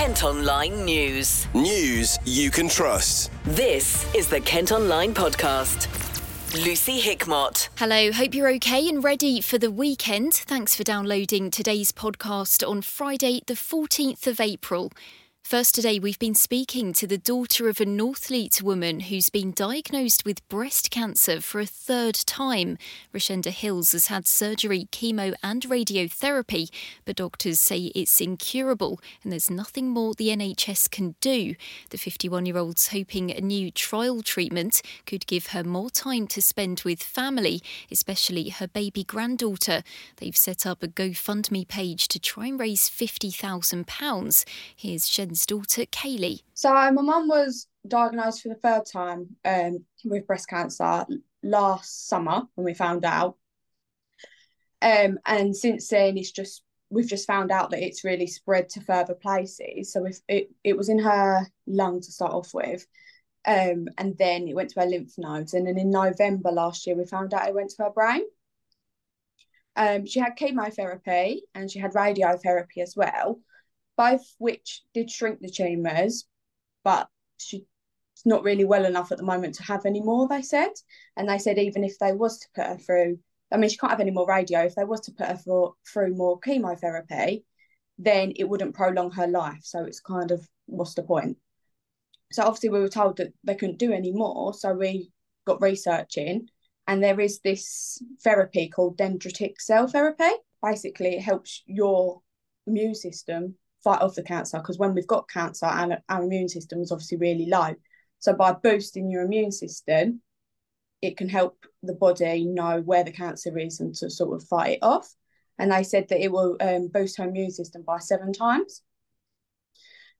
Kent Online News. News you can trust. This is the Kent Online Podcast. Lucy Hickmott. Hello, hope you're okay and ready for the weekend. Thanks for downloading today's podcast on Friday, the 14th of April. First, today we've been speaking to the daughter of a Northfleet woman who's been diagnosed with breast cancer for a third time. Rashenda Hills has had surgery, chemo, and radiotherapy, but doctors say it's incurable and there's nothing more the NHS can do. The 51 year old's hoping a new trial treatment could give her more time to spend with family, especially her baby granddaughter. They've set up a GoFundMe page to try and raise £50,000. Here's Daughter, Kaylee. So my mum was diagnosed for the third time um, with breast cancer last summer when we found out. Um, and since then, it's just we've just found out that it's really spread to further places. So if it, it was in her lung to start off with, um, and then it went to her lymph nodes, and then in November last year we found out it went to her brain. Um, she had chemotherapy and she had radiotherapy as well both which did shrink the tumours, but she's not really well enough at the moment to have any more, they said. And they said even if they was to put her through, I mean, she can't have any more radio, if they was to put her for, through more chemotherapy, then it wouldn't prolong her life. So it's kind of, what's the point? So obviously we were told that they couldn't do any more. So we got researching and there is this therapy called dendritic cell therapy. Basically, it helps your immune system fight off the cancer because when we've got cancer and our immune system is obviously really low. So by boosting your immune system it can help the body know where the cancer is and to sort of fight it off. And they said that it will um, boost her immune system by seven times.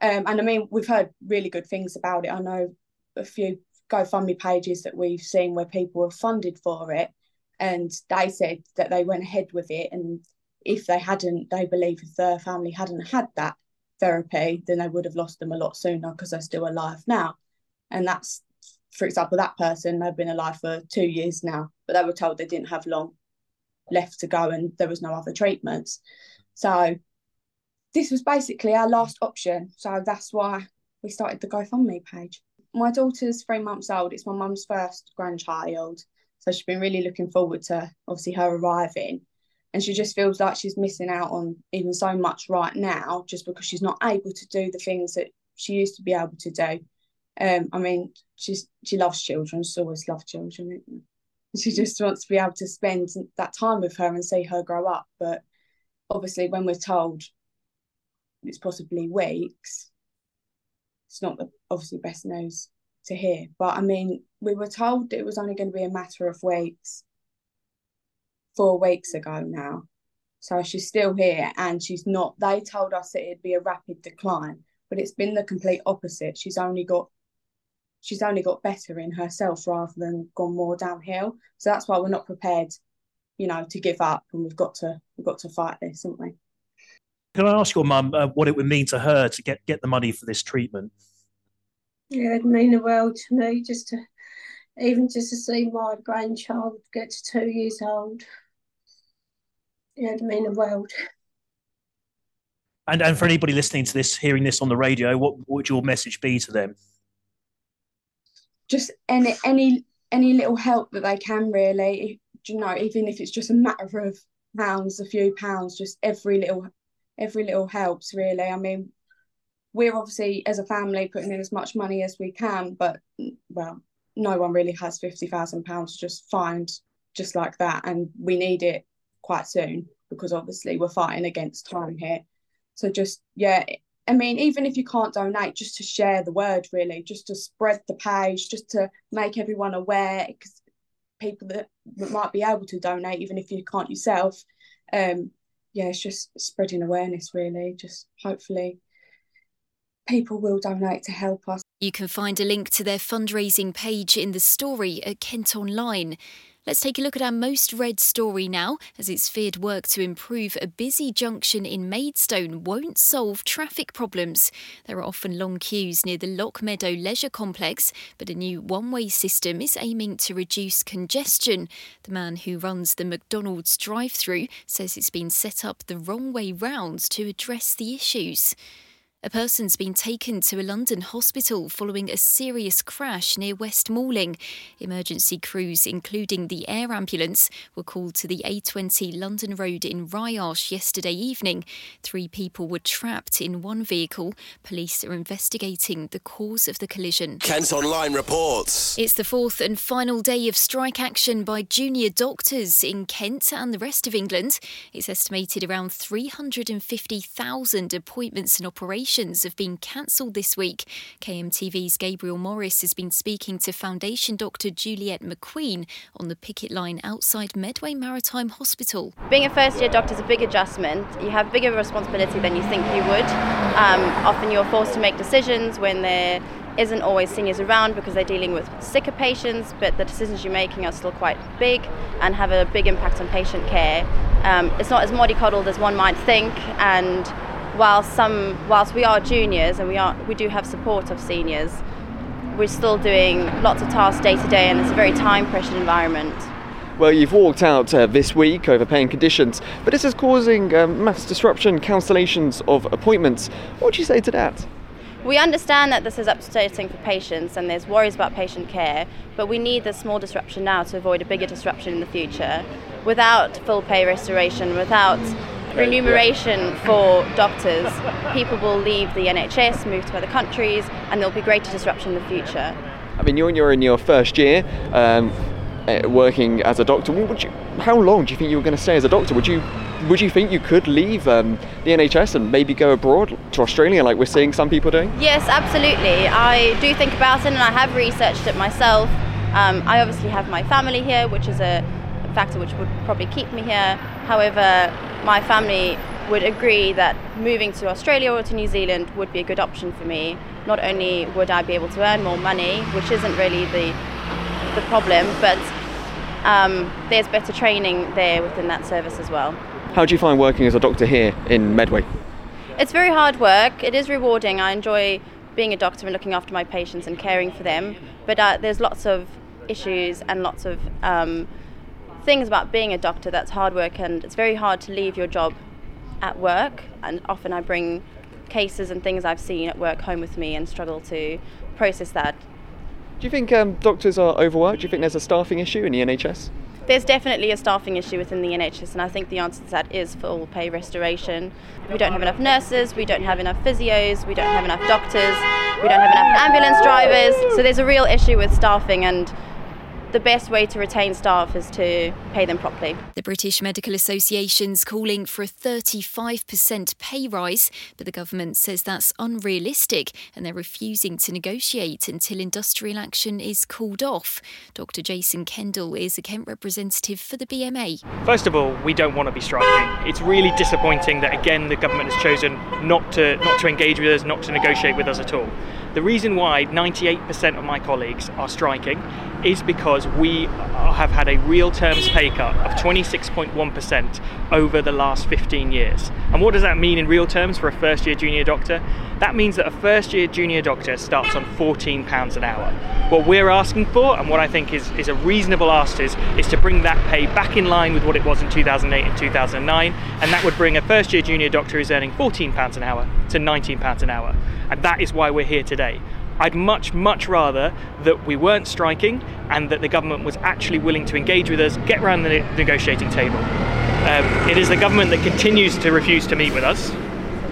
Um, and i mean we've heard really good things about it. I know a few gofundme pages that we've seen where people have funded for it and they said that they went ahead with it and if they hadn't, they believe if their family hadn't had that therapy, then they would have lost them a lot sooner because they're still alive now. And that's, for example, that person, they've been alive for two years now, but they were told they didn't have long left to go and there was no other treatments. So this was basically our last option. So that's why we started the GoFundMe page. My daughter's three months old. It's my mum's first grandchild. So she's been really looking forward to obviously her arriving and she just feels like she's missing out on even so much right now just because she's not able to do the things that she used to be able to do. Um i mean she's she loves children she's always loved children she? Just wants to be able to spend that time with her and see her grow up but obviously when we're told it's possibly weeks it's not the obviously best news to hear. But i mean we were told it was only going to be a matter of weeks four weeks ago now. So she's still here and she's not. They told us that it'd be a rapid decline, but it's been the complete opposite. She's only got she's only got better in herself rather than gone more downhill. So that's why we're not prepared, you know, to give up and we've got to we've got to fight this, haven't we? Can I ask your mum uh, what it would mean to her to get get the money for this treatment? Yeah, it'd mean the world to me just to even just to see my grandchild get to two years old yeah, the mean the world. And and for anybody listening to this, hearing this on the radio, what, what would your message be to them? Just any any any little help that they can really, you know, even if it's just a matter of pounds, a few pounds, just every little every little helps really. I mean, we're obviously as a family putting in as much money as we can, but well, no one really has fifty thousand pounds to just find just like that, and we need it quite soon because obviously we're fighting against time here. So just yeah, I mean, even if you can't donate, just to share the word, really, just to spread the page, just to make everyone aware, because people that, that might be able to donate, even if you can't yourself, um, yeah, it's just spreading awareness, really. Just hopefully people will donate to help us. You can find a link to their fundraising page in the story at Kent Online. Let's take a look at our most read story now, as it's feared work to improve a busy junction in Maidstone won't solve traffic problems. There are often long queues near the Lock Meadow Leisure Complex, but a new one way system is aiming to reduce congestion. The man who runs the McDonald's drive through says it's been set up the wrong way round to address the issues. A person's been taken to a London hospital following a serious crash near West Malling. Emergency crews, including the air ambulance, were called to the A20 London Road in Rye yesterday evening. Three people were trapped in one vehicle. Police are investigating the cause of the collision. Kent Online reports. It's the fourth and final day of strike action by junior doctors in Kent and the rest of England. It's estimated around 350,000 appointments and operations have been cancelled this week. KMTV's Gabriel Morris has been speaking to Foundation Doctor Juliet McQueen on the picket line outside Medway Maritime Hospital. Being a first year doctor is a big adjustment. You have bigger responsibility than you think you would. Um, often you're forced to make decisions when there isn't always seniors around because they're dealing with sicker patients, but the decisions you're making are still quite big and have a big impact on patient care. Um, it's not as mollycoddled as one might think, and whilst some whilst we are juniors and we are we do have support of seniors we're still doing lots of tasks day to day and it's a very time pressured environment well, you've walked out uh, this week over paying conditions, but this is causing um, mass disruption, cancellations of appointments. What do you say to that? We understand that this is upsetting for patients and there's worries about patient care, but we need this small disruption now to avoid a bigger disruption in the future. Without full pay restoration, without remuneration for doctors, people will leave the NHS, move to other countries, and there'll be greater disruption in the future. I mean, you're, you're in your first year um, eh, working as a doctor. You, how long do you think you were going to stay as a doctor? Would you would you think you could leave um, the NHS and maybe go abroad to Australia, like we're seeing some people doing? Yes, absolutely. I do think about it, and I have researched it myself. Um, I obviously have my family here, which is a factor which would probably keep me here. However, my family would agree that moving to Australia or to New Zealand would be a good option for me. Not only would I be able to earn more money, which isn't really the the problem, but um, there's better training there within that service as well. How do you find working as a doctor here in Medway? It's very hard work. It is rewarding. I enjoy being a doctor and looking after my patients and caring for them. But uh, there's lots of issues and lots of um, things about being a doctor that's hard work and it's very hard to leave your job at work and often I bring cases and things I've seen at work home with me and struggle to process that. Do you think um, doctors are overworked? Do you think there's a staffing issue in the NHS? There's definitely a staffing issue within the NHS, and I think the answer to that is full pay restoration. We don't have enough nurses, we don't have enough physios, we don't have enough doctors, we don't have enough ambulance drivers. So there's a real issue with staffing, and the best way to retain staff is to pay them properly. The British Medical Association's calling for a 35% pay rise, but the government says that's unrealistic and they're refusing to negotiate until industrial action is called off. Dr. Jason Kendall is a Kent representative for the BMA. First of all, we don't want to be striking. It's really disappointing that again the government has chosen not to not to engage with us, not to negotiate with us at all. The reason why 98% of my colleagues are striking is because we have had a real terms pay cut of 26.1% over the last 15 years. And what does that mean in real terms for a first year junior doctor? That means that a first year junior doctor starts on £14 an hour. What we're asking for, and what I think is, is a reasonable ask, is, is to bring that pay back in line with what it was in 2008 and 2009, and that would bring a first year junior doctor who's earning £14 an hour to £19 an hour. And that is why we're here today. I'd much, much rather that we weren't striking and that the government was actually willing to engage with us, get around the negotiating table. Um, it is the government that continues to refuse to meet with us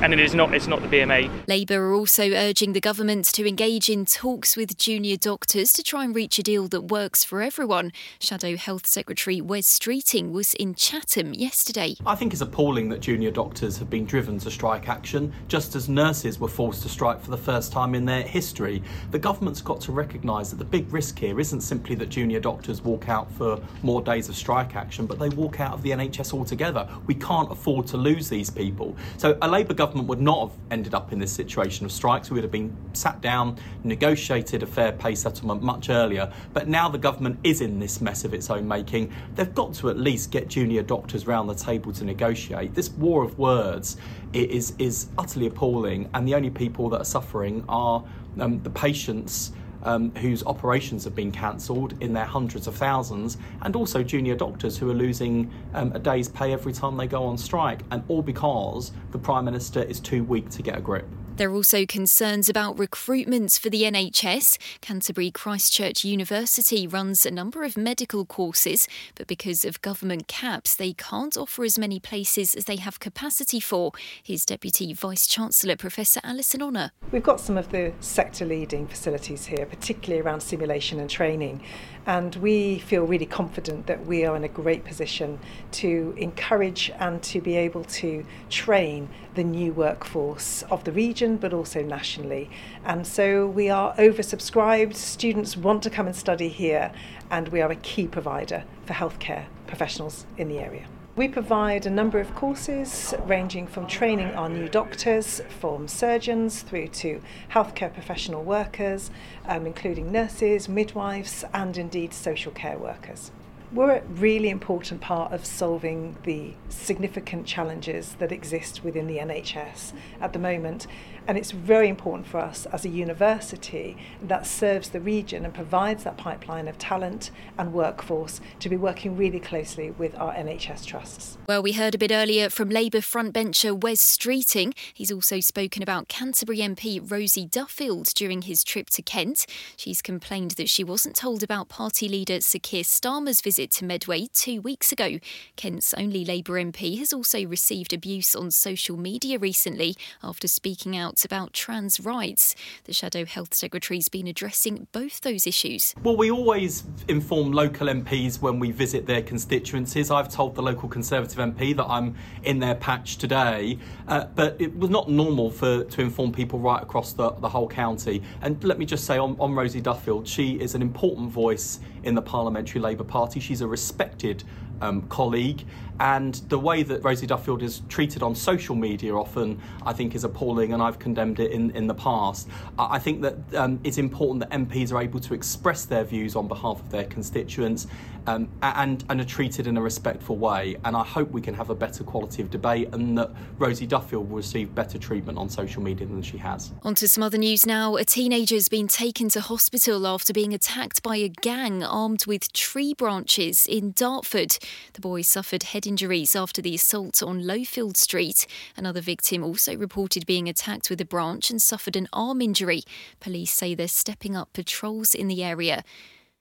and it is not it's not the BMA. Labour are also urging the government to engage in talks with junior doctors to try and reach a deal that works for everyone. Shadow Health Secretary Wes Streeting was in Chatham yesterday. I think it's appalling that junior doctors have been driven to strike action just as nurses were forced to strike for the first time in their history. The government's got to recognise that the big risk here isn't simply that junior doctors walk out for more days of strike action, but they walk out of the NHS altogether. We can't afford to lose these people. So a Labour government government would not have ended up in this situation of strikes. We would have been sat down, negotiated a fair pay settlement much earlier. But now the government is in this mess of its own making. They've got to at least get junior doctors round the table to negotiate. This war of words is is utterly appalling, and the only people that are suffering are um, the patients um, whose operations have been cancelled in their hundreds of thousands, and also junior doctors who are losing um, a day's pay every time they go on strike, and all because the Prime Minister is too weak to get a grip. There are also concerns about recruitment for the NHS. Canterbury Christ Church University runs a number of medical courses, but because of government caps, they can't offer as many places as they have capacity for. Here's Deputy Vice Chancellor Professor Alison Honour. We've got some of the sector leading facilities here, particularly around simulation and training. And we feel really confident that we are in a great position to encourage and to be able to train the new workforce of the region but also nationally. And so we are oversubscribed. Students want to come and study here, and we are a key provider for healthcare professionals in the area. We provide a number of courses ranging from training our new doctors, from surgeons through to healthcare professional workers, um, including nurses, midwives, and indeed social care workers. We're a really important part of solving the significant challenges that exist within the NHS at the moment. And it's very important for us as a university that serves the region and provides that pipeline of talent and workforce to be working really closely with our NHS trusts. Well, we heard a bit earlier from Labour frontbencher Wes Streeting. He's also spoken about Canterbury MP Rosie Duffield during his trip to Kent. She's complained that she wasn't told about party leader Sir Keir Starmer's visit to Medway two weeks ago. Kent's only Labour MP has also received abuse on social media recently after speaking out about trans rights. The Shadow Health Secretary's been addressing both those issues. Well, we always inform local MPs when we visit their constituencies. I've told the local Conservative MP that I'm in their patch today, uh, but it was not normal for to inform people right across the, the whole county. And let me just say on, on Rosie Duffield, she is an important voice in the Parliamentary Labour Party. She's a respected um, colleague. And the way that Rosie Duffield is treated on social media often, I think, is appalling, and I've condemned it in, in the past. I think that um, it's important that MPs are able to express their views on behalf of their constituents um, and, and are treated in a respectful way. And I hope we can have a better quality of debate and that Rosie Duffield will receive better treatment on social media than she has. On to some other news now. A teenager's been taken to hospital after being attacked by a gang armed with tree branches in Dartford. The boy suffered head injuries after the assault on Lowfield Street. Another victim also reported being attacked with a branch and suffered an arm injury. Police say they're stepping up patrols in the area.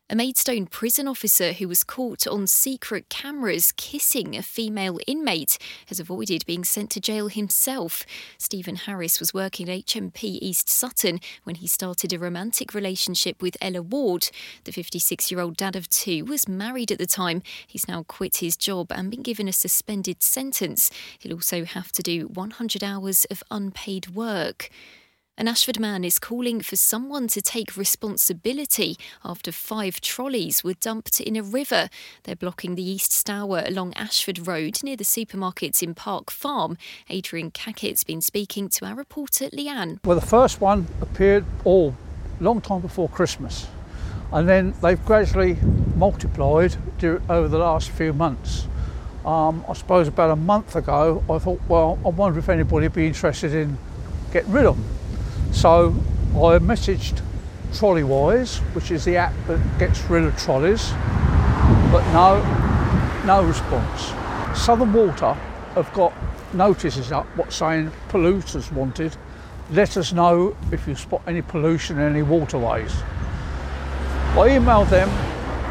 A Maidstone prison officer who was caught on secret cameras kissing a female inmate has avoided being sent to jail himself. Stephen Harris was working at HMP East Sutton when he started a romantic relationship with Ella Ward. The 56 year old dad of two was married at the time. He's now quit his job and been given a suspended sentence. He'll also have to do 100 hours of unpaid work. An Ashford man is calling for someone to take responsibility after five trolleys were dumped in a river. They're blocking the East Stour along Ashford Road near the supermarkets in Park Farm. Adrian Cackett's been speaking to our reporter Leanne. Well, the first one appeared all long time before Christmas, and then they've gradually multiplied over the last few months. Um, I suppose about a month ago, I thought, well, I wonder if anybody would be interested in getting rid of them. So I messaged Trolleywise, which is the app that gets rid of trolleys, but no, no response. Southern Water have got notices up what saying polluters wanted. Let us know if you spot any pollution in any waterways. I emailed them,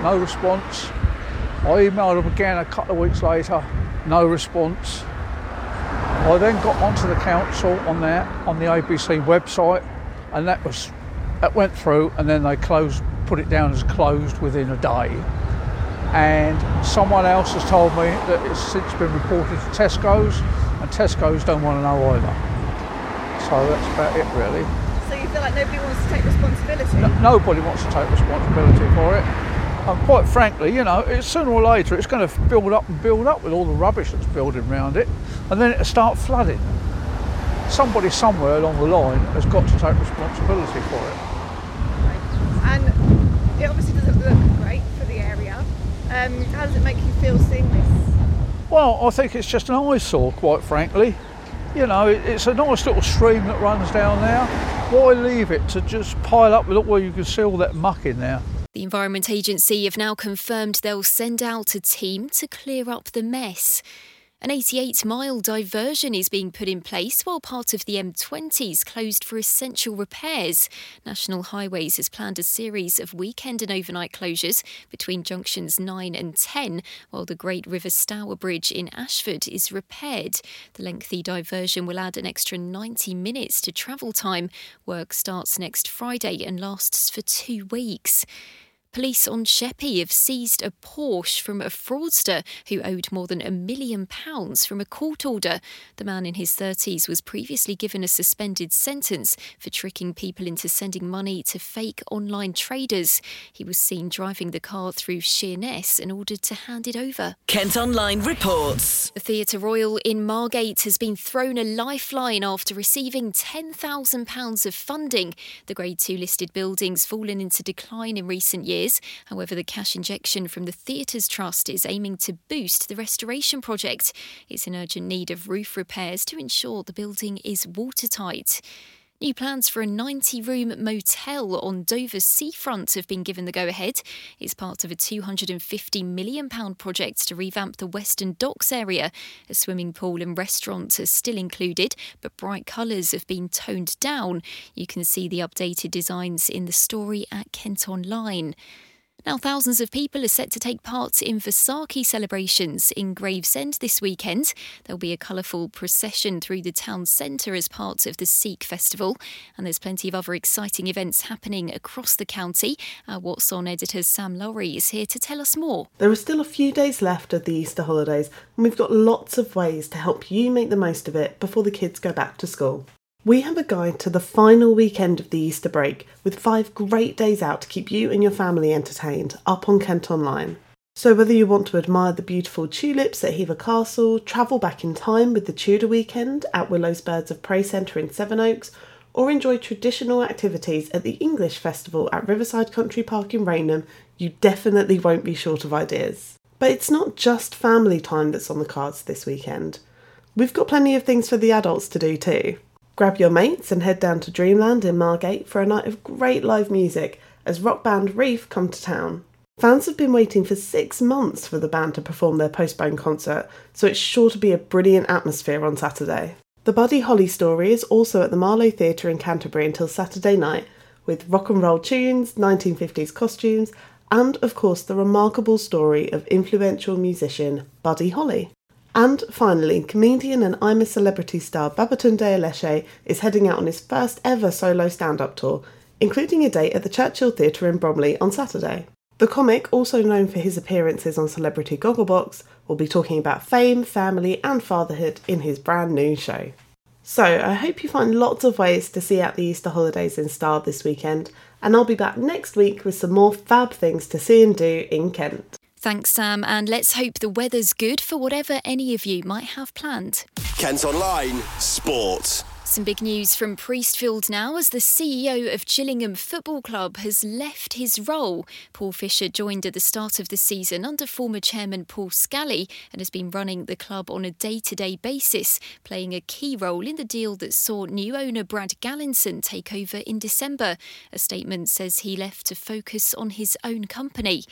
no response. I emailed them again a couple of weeks later, no response. I then got onto the council on there on the ABC website, and that was that went through, and then they closed, put it down as closed within a day. And someone else has told me that it's since been reported to Tesco's, and Tesco's don't want to know either. So that's about it, really. So you feel like nobody wants to take responsibility? No, nobody wants to take responsibility for it. And quite frankly, you know, it's sooner or later it's going to build up and build up with all the rubbish that's building around it, and then it'll start flooding. Somebody somewhere along the line has got to take responsibility for it. And it obviously doesn't look great for the area. Um, how does it make you feel seeing this? Well, I think it's just an eyesore, quite frankly. You know, it's a nice little stream that runs down there. Why leave it to just pile up with it where you can see all that muck in there? The Environment Agency have now confirmed they'll send out a team to clear up the mess. An 88 mile diversion is being put in place while part of the M20 is closed for essential repairs. National Highways has planned a series of weekend and overnight closures between junctions 9 and 10, while the Great River Stour Bridge in Ashford is repaired. The lengthy diversion will add an extra 90 minutes to travel time. Work starts next Friday and lasts for two weeks. Police on Sheppey have seized a Porsche from a fraudster who owed more than a million pounds from a court order. The man in his 30s was previously given a suspended sentence for tricking people into sending money to fake online traders. He was seen driving the car through Sheerness and ordered to hand it over. Kent Online reports. The Theatre Royal in Margate has been thrown a lifeline after receiving £10,000 of funding. The Grade 2 listed building's fallen into decline in recent years. However, the cash injection from the Theatres Trust is aiming to boost the restoration project. It's in urgent need of roof repairs to ensure the building is watertight. New plans for a 90 room motel on Dover's seafront have been given the go ahead. It's part of a £250 million project to revamp the Western Docks area. A swimming pool and restaurant are still included, but bright colours have been toned down. You can see the updated designs in the story at Kent Online. Now, thousands of people are set to take part in Vaisakhi celebrations in Gravesend this weekend. There'll be a colourful procession through the town centre as part of the Sikh festival, and there's plenty of other exciting events happening across the county. Our What's On editor Sam Lowry is here to tell us more. There are still a few days left of the Easter holidays, and we've got lots of ways to help you make the most of it before the kids go back to school. We have a guide to the final weekend of the Easter break with five great days out to keep you and your family entertained up on Kent Online. So, whether you want to admire the beautiful tulips at Hever Castle, travel back in time with the Tudor weekend at Willow's Birds of Prey Centre in Sevenoaks, or enjoy traditional activities at the English Festival at Riverside Country Park in Rainham, you definitely won't be short of ideas. But it's not just family time that's on the cards this weekend. We've got plenty of things for the adults to do too. Grab your mates and head down to Dreamland in Margate for a night of great live music as rock band Reef come to town. Fans have been waiting for six months for the band to perform their postponed concert, so it's sure to be a brilliant atmosphere on Saturday. The Buddy Holly story is also at the Marlowe Theatre in Canterbury until Saturday night, with rock and roll tunes, 1950s costumes, and of course the remarkable story of influential musician Buddy Holly. And finally, comedian and I'm a Celebrity star Babatunde Aleshe is heading out on his first ever solo stand up tour, including a date at the Churchill Theatre in Bromley on Saturday. The comic, also known for his appearances on Celebrity Gogglebox, will be talking about fame, family, and fatherhood in his brand new show. So, I hope you find lots of ways to see out the Easter holidays in style this weekend, and I'll be back next week with some more fab things to see and do in Kent. Thanks, Sam, and let's hope the weather's good for whatever any of you might have planned. Kent Online Sport. Some big news from Priestfield now as the CEO of Gillingham Football Club has left his role. Paul Fisher joined at the start of the season under former chairman Paul Scally and has been running the club on a day to day basis, playing a key role in the deal that saw new owner Brad Galinson take over in December. A statement says he left to focus on his own company.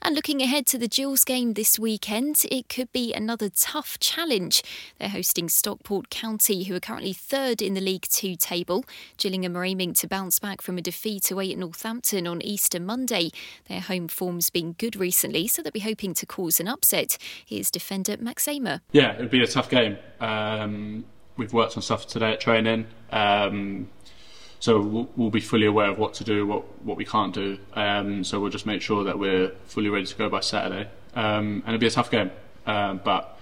And looking ahead to the Gills game this weekend, it could be another tough challenge. They're hosting Stockport County, who are currently third in the League Two table. Gillingham are aiming to bounce back from a defeat away at Northampton on Easter Monday. Their home form's been good recently, so they'll be hoping to cause an upset. Here's defender Max Ehmer. Yeah, it'll be a tough game. Um, we've worked on stuff today at training. Um, so we'll, we'll, be fully aware of what to do, what what we can't do. Um, so we'll just make sure that we're fully ready to go by Saturday. Um, and it'll be a tough game, um, but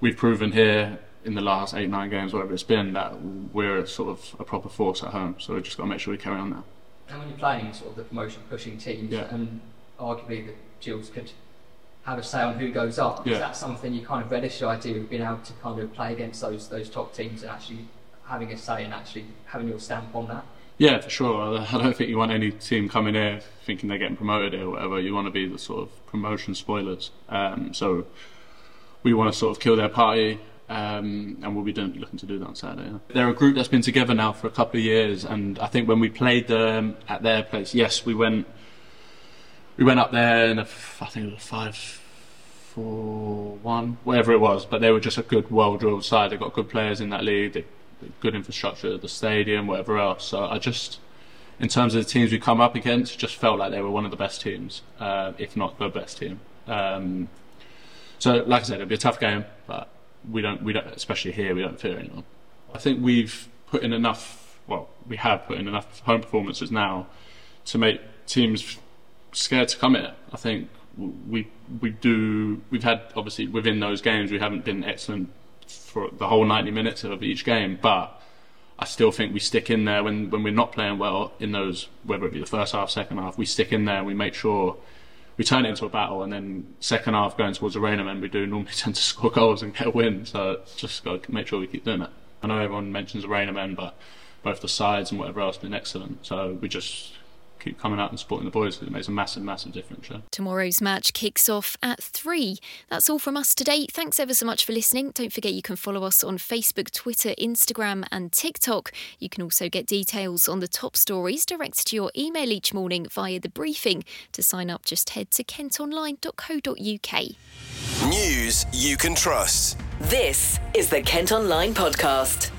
we've proven here in the last eight nine games, whatever it's been, that we're sort of a proper force at home. So we've just got to make sure we carry on that. And when you're playing sort of the promotion pushing teams, yeah. and arguably the Gills could have a say on who goes up. Yeah. Is that something you kind of relish the idea of being able to kind of play against those those top teams and actually having a say and actually having your stamp on that. Yeah, for sure. I don't think you want any team coming here thinking they're getting promoted or whatever. You want to be the sort of promotion spoilers. Um, so we want to sort of kill their party, um, and we'll be doing, looking to do that on Saturday. Yeah. They're a group that's been together now for a couple of years, and I think when we played them at their place, yes, we went we went up there in a, I think it was five four one, whatever it was. But they were just a good, well drilled side. They got good players in that league, they, good infrastructure, the stadium, whatever else. So I just, in terms of the teams we come up against, just felt like they were one of the best teams, uh, if not the best team. Um, so, like I said, it'll be a tough game, but we don't, we don't, especially here, we don't fear anyone. I think we've put in enough. Well, we have put in enough home performances now to make teams scared to come here. I think we we do. We've had obviously within those games we haven't been excellent for the whole 90 minutes of each game, but I still think we stick in there when when we're not playing well in those whether it be the first half, second half. We stick in there and we make sure we turn it into a battle, and then second half going towards the Rainier we do normally tend to score goals and get a win. So just got to make sure we keep doing it. I know everyone mentions the Rainier but both the sides and whatever else have been excellent. So we just keep coming out and supporting the boys because it makes a massive, massive difference. Yeah. Tomorrow's match kicks off at three. That's all from us today. Thanks ever so much for listening. Don't forget you can follow us on Facebook, Twitter, Instagram, and TikTok. You can also get details on the top stories directed to your email each morning via the briefing. To sign up, just head to kentonline.co.uk. News you can trust. This is the Kent Online Podcast.